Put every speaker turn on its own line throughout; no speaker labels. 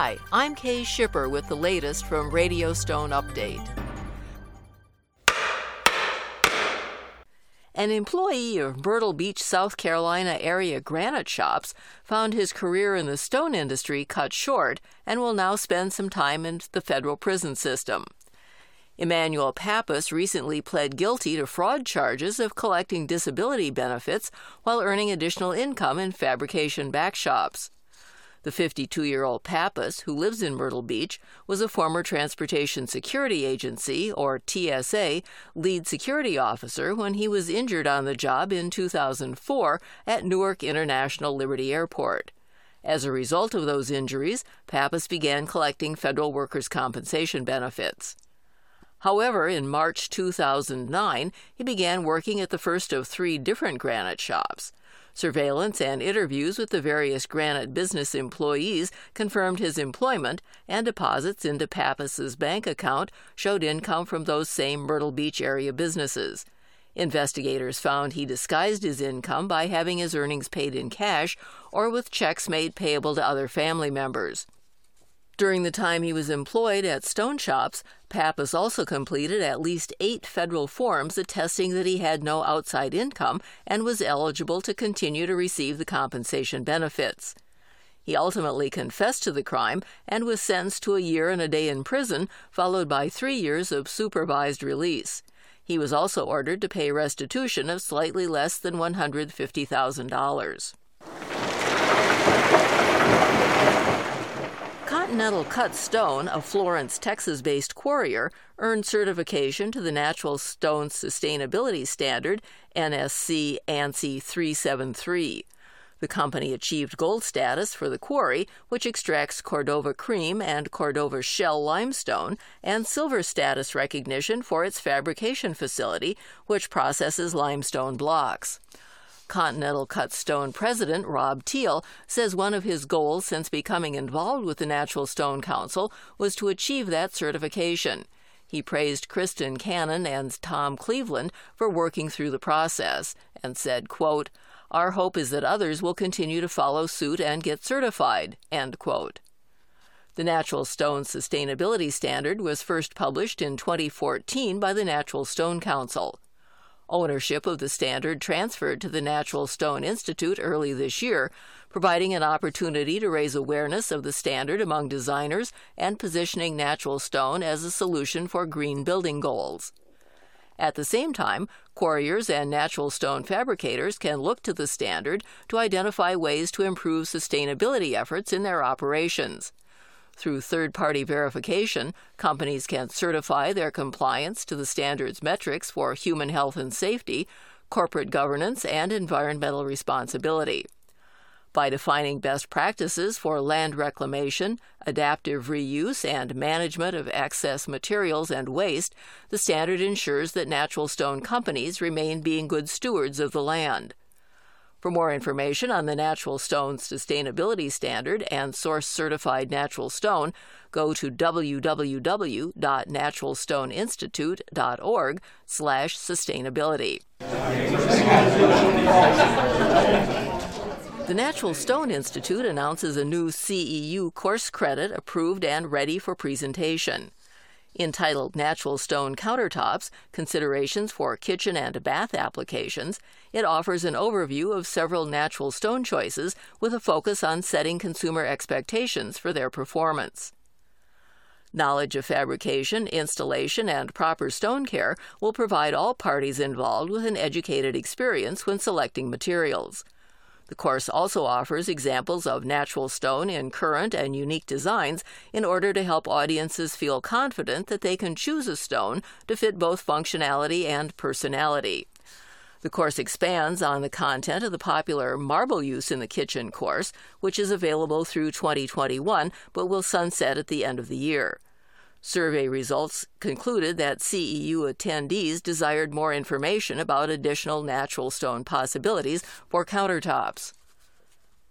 Hi, I'm Kay Shipper with the latest from Radio Stone Update. An employee of Myrtle Beach, South Carolina area granite shops found his career in the stone industry cut short and will now spend some time in the federal prison system. Emmanuel Pappas recently pled guilty to fraud charges of collecting disability benefits while earning additional income in fabrication back shops. The 52 year old Pappas, who lives in Myrtle Beach, was a former Transportation Security Agency, or TSA, lead security officer when he was injured on the job in 2004 at Newark International Liberty Airport. As a result of those injuries, Pappas began collecting federal workers' compensation benefits. However, in March 2009, he began working at the first of three different granite shops. Surveillance and interviews with the various Granite business employees confirmed his employment, and deposits into Pappas's bank account showed income from those same Myrtle Beach area businesses. Investigators found he disguised his income by having his earnings paid in cash or with checks made payable to other family members. During the time he was employed at stone shops, Pappas also completed at least eight federal forms attesting that he had no outside income and was eligible to continue to receive the compensation benefits. He ultimately confessed to the crime and was sentenced to a year and a day in prison, followed by three years of supervised release. He was also ordered to pay restitution of slightly less than $150,000. Continental Cut Stone, a Florence, Texas based quarrier, earned certification to the Natural Stone Sustainability Standard, NSC ANSI 373. The company achieved gold status for the quarry, which extracts Cordova cream and Cordova shell limestone, and silver status recognition for its fabrication facility, which processes limestone blocks. Continental Cut Stone president Rob Teal says one of his goals since becoming involved with the Natural Stone Council was to achieve that certification. He praised Kristen Cannon and Tom Cleveland for working through the process and said, quote, Our hope is that others will continue to follow suit and get certified. End quote. The Natural Stone Sustainability Standard was first published in 2014 by the Natural Stone Council. Ownership of the standard transferred to the Natural Stone Institute early this year, providing an opportunity to raise awareness of the standard among designers and positioning natural stone as a solution for green building goals. At the same time, quarriers and natural stone fabricators can look to the standard to identify ways to improve sustainability efforts in their operations. Through third party verification, companies can certify their compliance to the standards metrics for human health and safety, corporate governance, and environmental responsibility. By defining best practices for land reclamation, adaptive reuse, and management of excess materials and waste, the standard ensures that natural stone companies remain being good stewards of the land. For more information on the Natural Stone Sustainability Standard and source certified natural stone, go to www.naturalstoneinstitute.org slash sustainability. The Natural Stone Institute announces a new CEU course credit approved and ready for presentation. Entitled Natural Stone Countertops Considerations for Kitchen and Bath Applications, it offers an overview of several natural stone choices with a focus on setting consumer expectations for their performance. Knowledge of fabrication, installation, and proper stone care will provide all parties involved with an educated experience when selecting materials. The course also offers examples of natural stone in current and unique designs in order to help audiences feel confident that they can choose a stone to fit both functionality and personality. The course expands on the content of the popular Marble Use in the Kitchen course, which is available through 2021 but will sunset at the end of the year. Survey results concluded that CEU attendees desired more information about additional natural stone possibilities for countertops.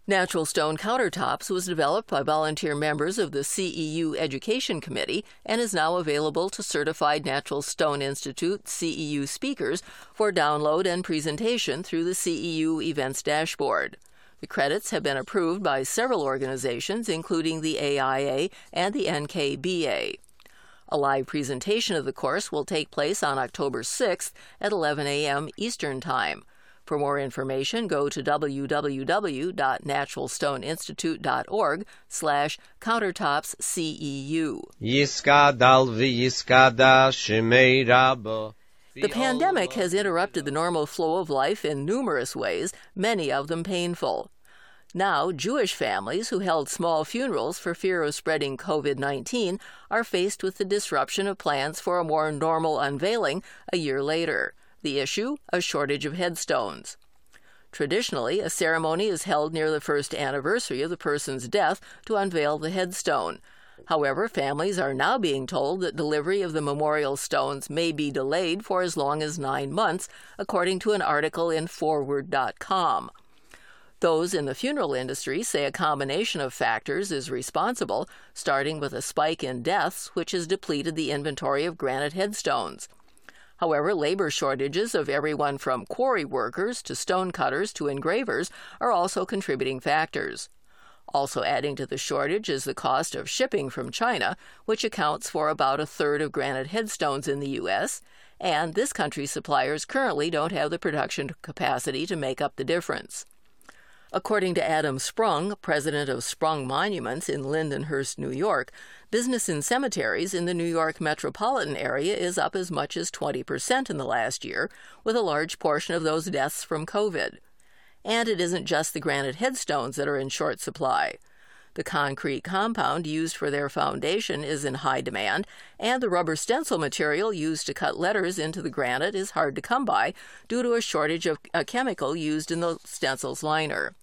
Natural Stone Countertops was developed by volunteer members of the CEU Education Committee and is now available to certified Natural Stone Institute CEU speakers for download and presentation through the CEU Events dashboard. The credits have been approved by several organizations, including the AIA and the NKBA. A live presentation of the course will take place on October 6th at 11 a.m. Eastern Time. For more information, go to www.naturalstoneinstitute.org slash countertops countertopsceu. The pandemic has interrupted the normal flow of life in numerous ways, many of them painful. Now, Jewish families who held small funerals for fear of spreading COVID 19 are faced with the disruption of plans for a more normal unveiling a year later. The issue? A shortage of headstones. Traditionally, a ceremony is held near the first anniversary of the person's death to unveil the headstone. However, families are now being told that delivery of the memorial stones may be delayed for as long as nine months, according to an article in Forward.com. Those in the funeral industry say a combination of factors is responsible, starting with a spike in deaths, which has depleted the inventory of granite headstones. However, labor shortages of everyone from quarry workers to stone cutters to engravers are also contributing factors. Also adding to the shortage is the cost of shipping from China, which accounts for about a third of granite headstones in the U.S., and this country's suppliers currently don't have the production capacity to make up the difference. According to Adam Sprung, president of Sprung Monuments in Lindenhurst, New York, business in cemeteries in the New York metropolitan area is up as much as 20% in the last year, with a large portion of those deaths from COVID. And it isn't just the granite headstones that are in short supply. The concrete compound used for their foundation is in high demand, and the rubber stencil material used to cut letters into the granite is hard to come by due to a shortage of a chemical used in the stencil's liner.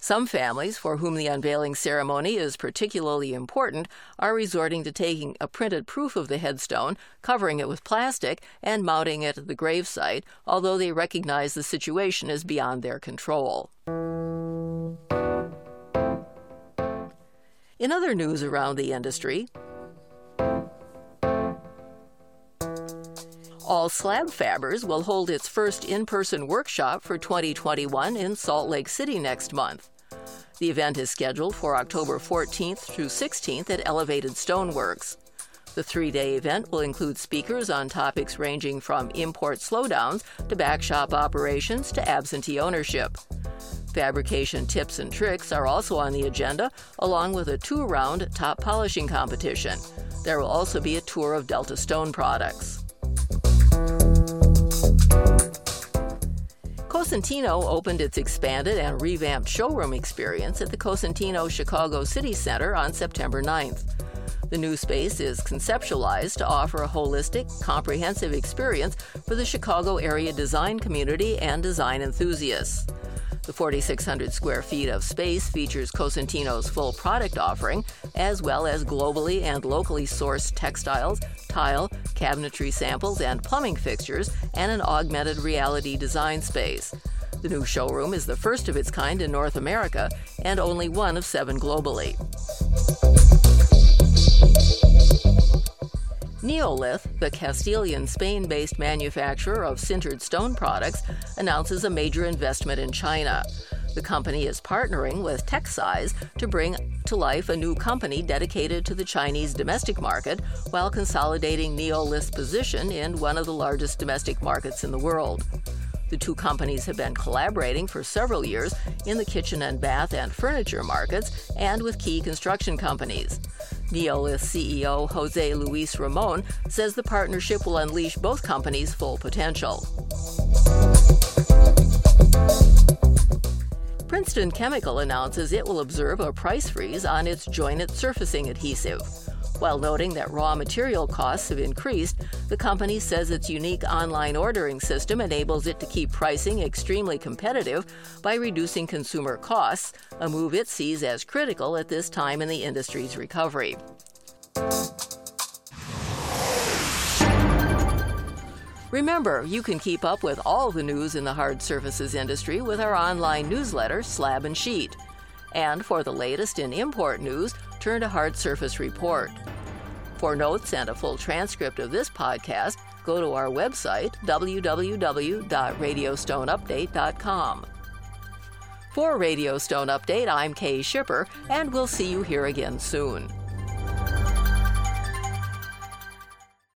Some families, for whom the unveiling ceremony is particularly important, are resorting to taking a printed proof of the headstone, covering it with plastic, and mounting it at the gravesite, although they recognize the situation is beyond their control. In other news around the industry, All Slab Fabbers will hold its first in person workshop for 2021 in Salt Lake City next month. The event is scheduled for October 14th through 16th at Elevated Stoneworks. The three day event will include speakers on topics ranging from import slowdowns to backshop operations to absentee ownership. Fabrication tips and tricks are also on the agenda, along with a two round top polishing competition. There will also be a tour of Delta Stone products. Cosentino opened its expanded and revamped showroom experience at the Cosentino Chicago City Center on September 9th. The new space is conceptualized to offer a holistic, comprehensive experience for the Chicago area design community and design enthusiasts. The 4,600 square feet of space features Cosentino's full product offering, as well as globally and locally sourced textiles, tile, cabinetry samples, and plumbing fixtures, and an augmented reality design space. The new showroom is the first of its kind in North America and only one of seven globally. Neolith, the Castellón Spain based manufacturer of sintered stone products, announces a major investment in China. The company is partnering with TechSize to bring to life a new company dedicated to the Chinese domestic market while consolidating Neolith's position in one of the largest domestic markets in the world. The two companies have been collaborating for several years in the kitchen and bath and furniture markets and with key construction companies. Neolith CEO Jose Luis Ramon says the partnership will unleash both companies' full potential. Princeton Chemical announces it will observe a price freeze on its jointed surfacing adhesive. While noting that raw material costs have increased, the company says its unique online ordering system enables it to keep pricing extremely competitive by reducing consumer costs, a move it sees as critical at this time in the industry's recovery. Remember, you can keep up with all the news in the hard surfaces industry with our online newsletter, Slab and Sheet. And for the latest in import news, turn to Hard Surface Report. For notes and a full transcript of this podcast, go to our website, www.radiostoneupdate.com. For Radio Stone Update, I'm Kay Shipper, and we'll see you here again soon.